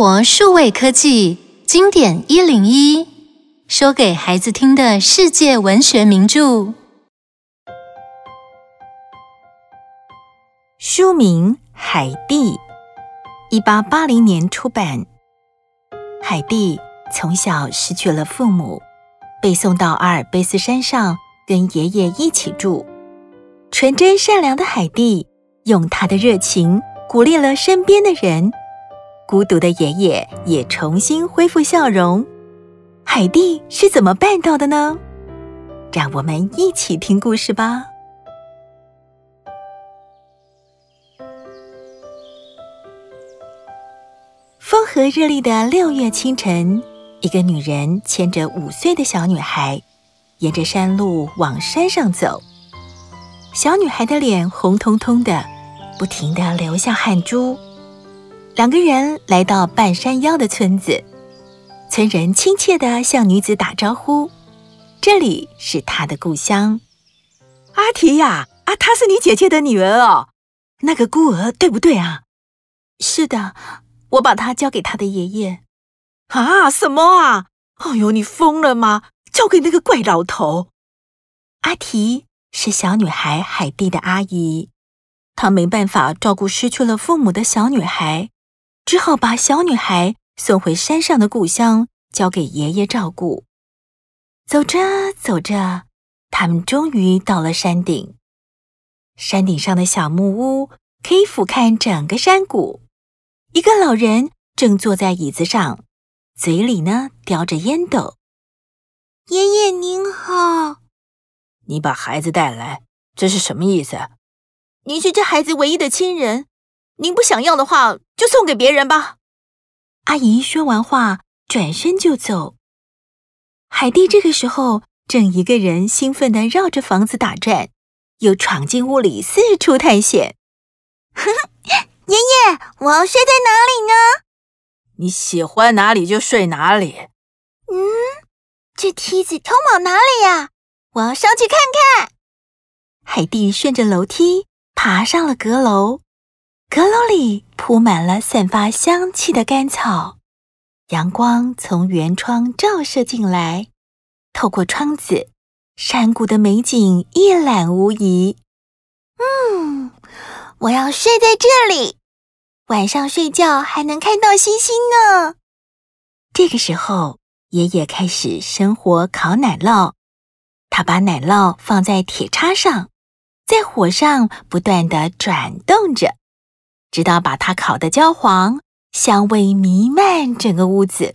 活数位科技经典一零一，说给孩子听的世界文学名著。书名《海蒂》，一八八零年出版。海蒂从小失去了父母，被送到阿尔卑斯山上跟爷爷一起住。纯真善良的海蒂，用她的热情鼓励了身边的人。孤独的爷爷也重新恢复笑容。海蒂是怎么办到的呢？让我们一起听故事吧。风和日丽的六月清晨，一个女人牵着五岁的小女孩，沿着山路往山上走。小女孩的脸红彤彤的，不停地流下汗珠。两个人来到半山腰的村子，村人亲切地向女子打招呼：“这里是她的故乡。”阿提呀，啊，她是你姐姐的女儿哦，那个孤儿对不对啊？是的，我把她交给她的爷爷。啊，什么啊？哎呦，你疯了吗？交给那个怪老头？阿提是小女孩海蒂的阿姨，她没办法照顾失去了父母的小女孩。只好把小女孩送回山上的故乡，交给爷爷照顾。走着走着，他们终于到了山顶。山顶上的小木屋可以俯瞰整个山谷。一个老人正坐在椅子上，嘴里呢叼着烟斗。爷爷您好，你把孩子带来，这是什么意思？您是这孩子唯一的亲人。您不想要的话，就送给别人吧。阿姨说完话，转身就走。海蒂这个时候正一个人兴奋地绕着房子打转，又闯进屋里四处探险。呵呵，爷爷，我要睡在哪里呢？你喜欢哪里就睡哪里。嗯，这梯子通往哪里呀？我要上去看看。海蒂顺着楼梯爬上了阁楼。阁楼里铺满了散发香气的干草，阳光从圆窗照射进来，透过窗子，山谷的美景一览无遗。嗯，我要睡在这里，晚上睡觉还能看到星星呢。这个时候，爷爷开始生火烤奶酪，他把奶酪放在铁叉上，在火上不断地转动着。直到把它烤得焦黄，香味弥漫整个屋子。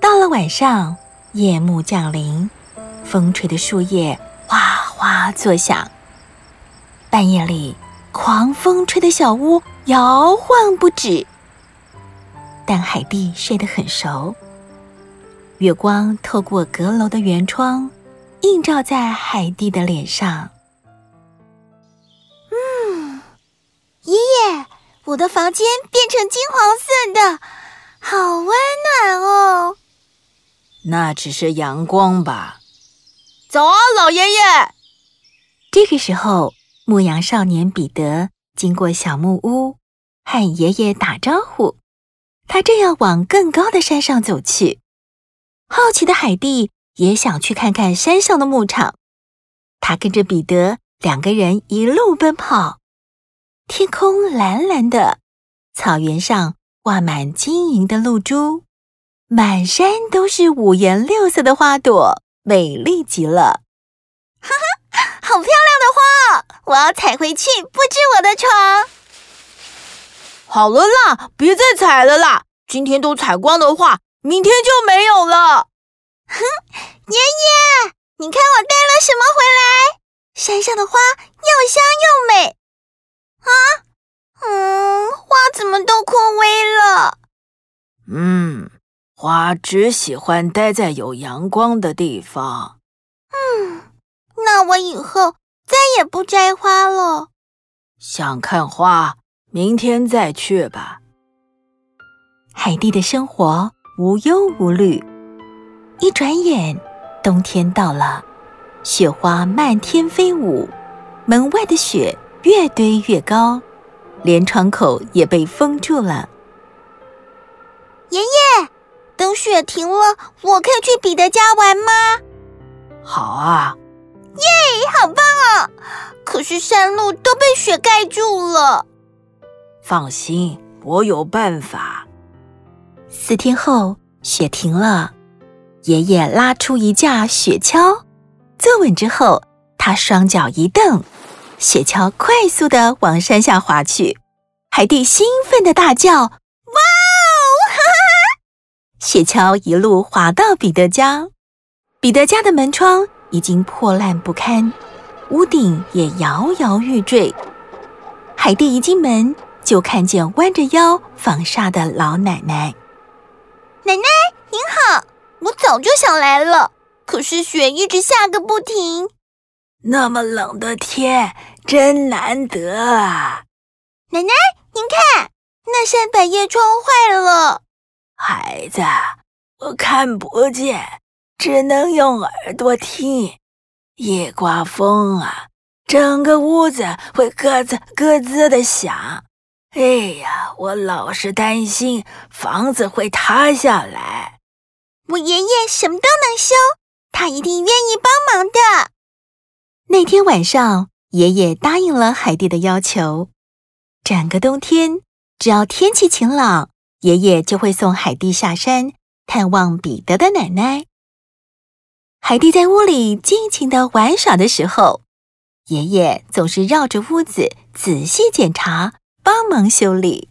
到了晚上，夜幕降临，风吹的树叶哗哗作响。半夜里，狂风吹得小屋摇晃不止。但海蒂睡得很熟，月光透过阁楼的圆窗，映照在海蒂的脸上。我的房间变成金黄色的，好温暖哦。那只是阳光吧。走啊，老爷爷。这个时候，牧羊少年彼得经过小木屋，和爷爷打招呼。他正要往更高的山上走去。好奇的海蒂也想去看看山上的牧场。他跟着彼得，两个人一路奔跑。天空蓝蓝的，草原上挂满晶莹的露珠，满山都是五颜六色的花朵，美丽极了。哈哈，好漂亮的花，我要采回去布置我的床。好了啦，别再采了啦，今天都采光的话，明天就没有了。哼，爷爷，你看我带了什么回来？山上的花又香又美。啊，嗯，花怎么都枯萎了？嗯，花只喜欢待在有阳光的地方。嗯，那我以后再也不摘花了。想看花，明天再去吧。海蒂的生活无忧无虑。一转眼，冬天到了，雪花漫天飞舞，门外的雪。越堆越高，连窗口也被封住了。爷爷，等雪停了，我可以去彼得家玩吗？好啊！耶，好棒啊！可是山路都被雪盖住了。放心，我有办法。四天后，雪停了，爷爷拉出一架雪橇，坐稳之后，他双脚一蹬，雪橇快速地往山下滑去。海蒂兴奋地大叫：“哇哦！”哈哈，雪橇一路滑到彼得家，彼得家的门窗已经破烂不堪，屋顶也摇摇欲坠。海蒂一进门，就看见弯着腰纺纱的老奶奶。奶奶您好，我早就想来了，可是雪一直下个不停。那么冷的天，真难得啊！奶奶，您看，那扇百叶窗坏了。孩子，我看不见，只能用耳朵听。一刮风啊，整个屋子会咯吱咯吱的响。哎呀，我老是担心房子会塌下来。我爷爷什么都能修，他一定愿意帮忙的。那天晚上，爷爷答应了海蒂的要求。整个冬天，只要天气晴朗，爷爷就会送海蒂下山探望彼得的奶奶。海蒂在屋里尽情的玩耍的时候，爷爷总是绕着屋子仔细检查。帮忙修理。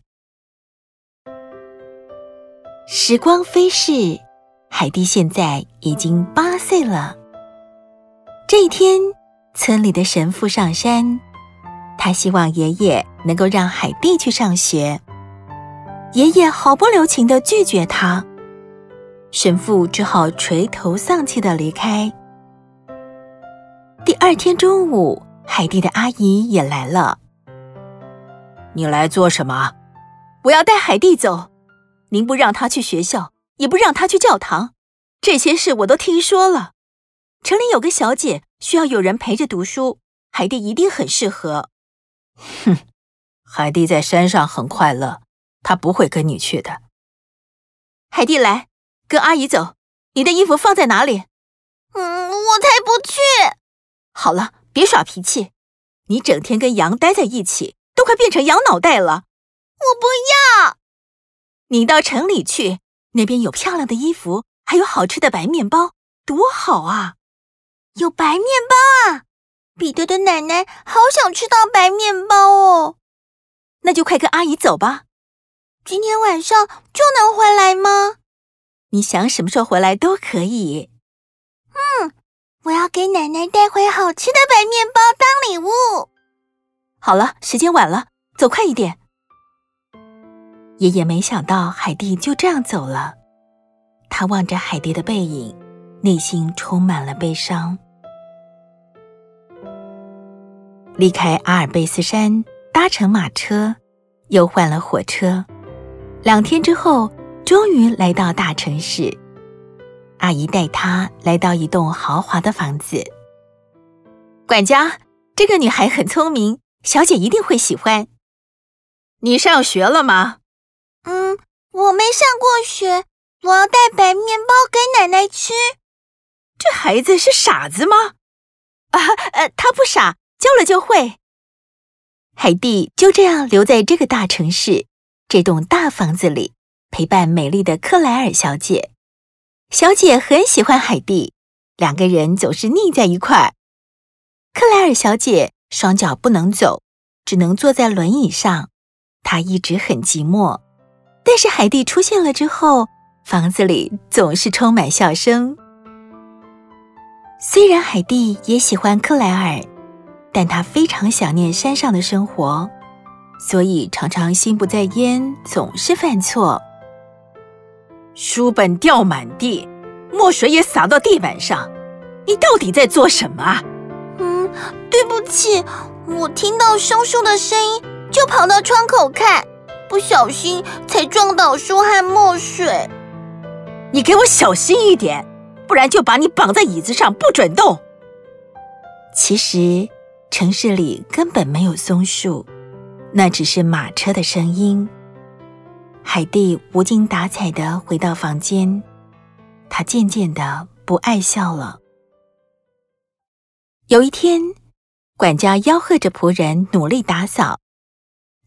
时光飞逝，海蒂现在已经八岁了。这一天，村里的神父上山，他希望爷爷能够让海蒂去上学。爷爷毫不留情地拒绝他，神父只好垂头丧气地离开。第二天中午，海蒂的阿姨也来了。你来做什么？我要带海蒂走。您不让他去学校，也不让他去教堂，这些事我都听说了。城里有个小姐需要有人陪着读书，海蒂一定很适合。哼，海蒂在山上很快乐，她不会跟你去的。海蒂来，跟阿姨走。你的衣服放在哪里？嗯，我才不去。好了，别耍脾气。你整天跟羊待在一起。都快变成羊脑袋了！我不要。你到城里去，那边有漂亮的衣服，还有好吃的白面包，多好啊！有白面包啊！彼得的奶奶好想吃到白面包哦。那就快跟阿姨走吧。今天晚上就能回来吗？你想什么时候回来都可以。嗯，我要给奶奶带回好吃的白面包当礼物。好了，时间晚了，走快一点。爷爷没想到海蒂就这样走了，他望着海蒂的背影，内心充满了悲伤。离开阿尔卑斯山，搭乘马车，又换了火车，两天之后，终于来到大城市。阿姨带他来到一栋豪华的房子。管家，这个女孩很聪明。小姐一定会喜欢。你上学了吗？嗯，我没上过学。我要带白面包给奶奶吃。这孩子是傻子吗？啊，呃，他不傻，教了就会。海蒂就这样留在这个大城市，这栋大房子里，陪伴美丽的克莱尔小姐。小姐很喜欢海蒂，两个人总是腻在一块儿。克莱尔小姐。双脚不能走，只能坐在轮椅上。她一直很寂寞，但是海蒂出现了之后，房子里总是充满笑声。虽然海蒂也喜欢克莱尔，但他非常想念山上的生活，所以常常心不在焉，总是犯错。书本掉满地，墨水也洒到地板上，你到底在做什么？嗯对不起，我听到松树的声音，就跑到窗口看，不小心才撞倒书和墨水。你给我小心一点，不然就把你绑在椅子上，不准动。其实城市里根本没有松树，那只是马车的声音。海蒂无精打采地回到房间，她渐渐地不爱笑了。有一天，管家吆喝着仆人努力打扫，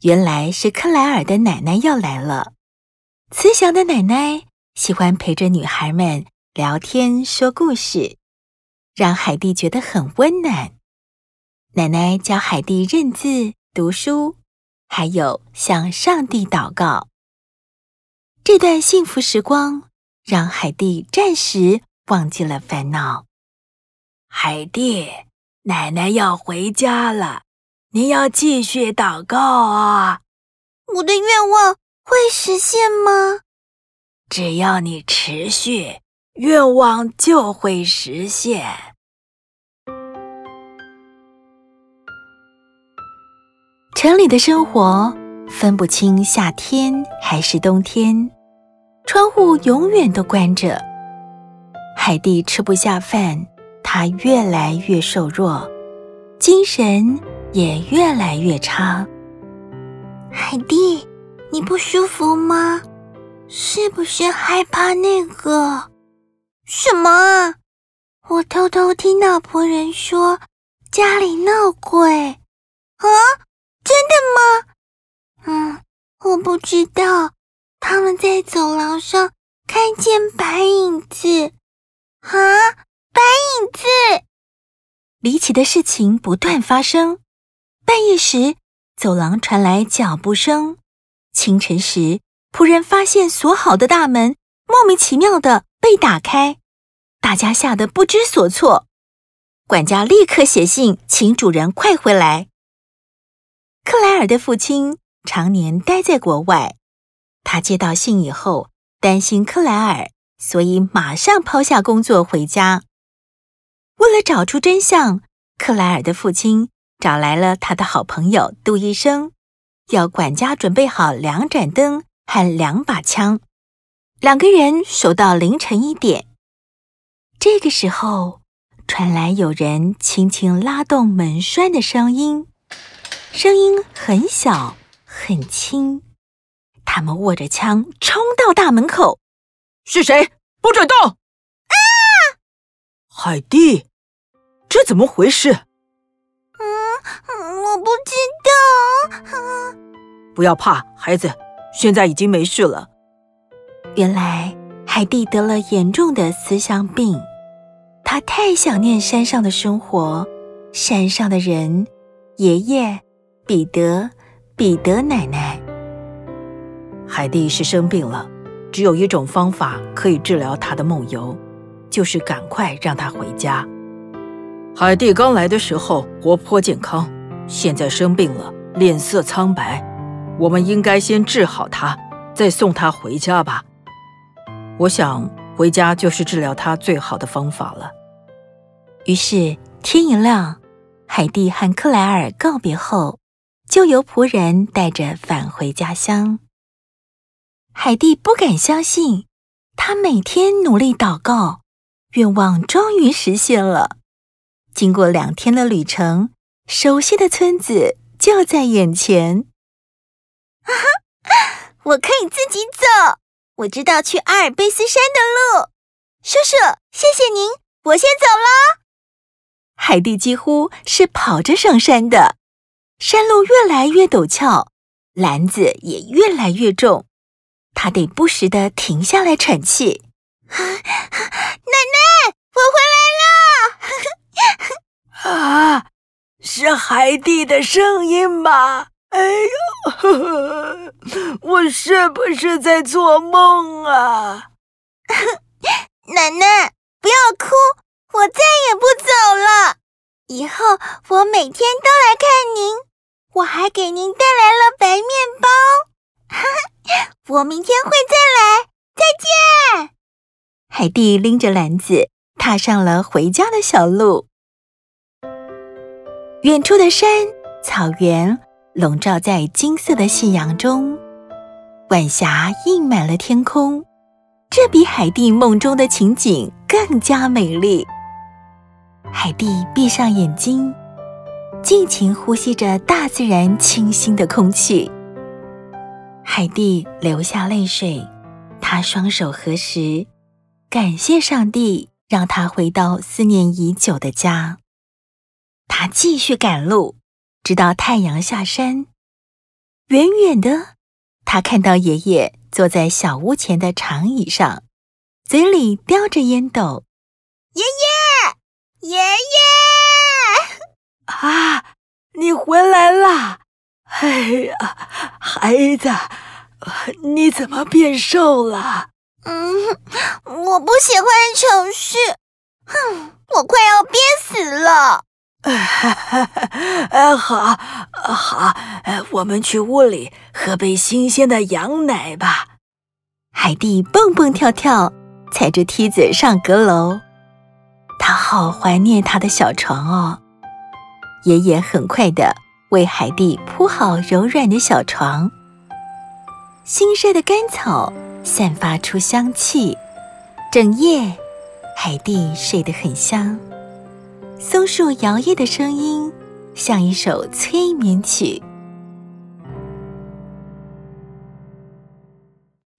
原来是克莱尔的奶奶要来了。慈祥的奶奶喜欢陪着女孩们聊天说故事，让海蒂觉得很温暖。奶奶教海蒂认字、读书，还有向上帝祷告。这段幸福时光让海蒂暂时忘记了烦恼。海蒂，奶奶要回家了，你要继续祷告啊！我的愿望会实现吗？只要你持续，愿望就会实现。城里的生活分不清夏天还是冬天，窗户永远都关着。海蒂吃不下饭，她越来越瘦弱，精神也越来越差。海蒂，你不舒服吗？是不是害怕那个？什么啊？我偷偷听到仆人说家里闹鬼啊！真的吗？嗯，我不知道。他们在走廊上看见白影子。啊，白影子！离奇的事情不断发生。半夜时，走廊传来脚步声；清晨时，仆人发现锁好的大门莫名其妙的被打开，大家吓得不知所措。管家立刻写信请主人快回来。克莱尔的父亲常年待在国外，他接到信以后，担心克莱尔，所以马上抛下工作回家。为了找出真相，克莱尔的父亲找来了他的好朋友杜医生，要管家准备好两盏灯和两把枪。两个人守到凌晨一点。这个时候，传来有人轻轻拉动门栓的声音。声音很小很轻，他们握着枪冲到大门口。是谁？不准动！啊！海蒂，这怎么回事？嗯，我不知道。不要怕，孩子，现在已经没事了。原来海蒂得了严重的思乡病，她太想念山上的生活，山上的人，爷爷。彼得，彼得奶奶，海蒂是生病了，只有一种方法可以治疗她的梦游，就是赶快让她回家。海蒂刚来的时候活泼健康，现在生病了，脸色苍白，我们应该先治好她，再送她回家吧。我想回家就是治疗她最好的方法了。于是天一亮，海蒂和克莱尔告别后。就由仆人带着返回家乡。海蒂不敢相信，他每天努力祷告，愿望终于实现了。经过两天的旅程，熟悉的村子就在眼前。啊哈，我可以自己走，我知道去阿尔卑斯山的路。叔叔，谢谢您，我先走了。海蒂几乎是跑着上山的。山路越来越陡峭，篮子也越来越重，他得不时的停下来喘气。奶奶，我回来了！啊，是海蒂的声音吗？哎呦呵呵，我是不是在做梦啊？奶奶，不要哭，我再也不走了。以后我每天都来看您。我还给您带来了白面包，哈哈，我明天会再来，再见。海蒂拎着篮子，踏上了回家的小路。远处的山、草原笼罩在金色的夕阳中，晚霞映满了天空，这比海蒂梦中的情景更加美丽。海蒂闭上眼睛。尽情呼吸着大自然清新的空气。海蒂流下泪水，她双手合十，感谢上帝让她回到思念已久的家。她继续赶路，直到太阳下山。远远的，她看到爷爷坐在小屋前的长椅上，嘴里叼着烟斗。爷爷，爷爷！啊，你回来啦！哎呀，孩子。你怎么变瘦了？嗯，我不喜欢城市。哼，我快要憋死了。哎，好，好，我们去屋里喝杯新鲜的羊奶吧。海蒂蹦蹦跳跳，踩着梯子上阁楼。他好怀念他的小床哦。爷爷很快的为海蒂铺好柔软的小床。新晒的干草散发出香气，整夜海蒂睡得很香。松树摇曳的声音像一首催眠曲。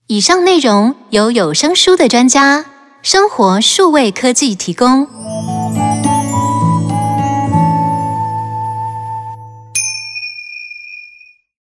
以上内容由有声书的专家生活数位科技提供。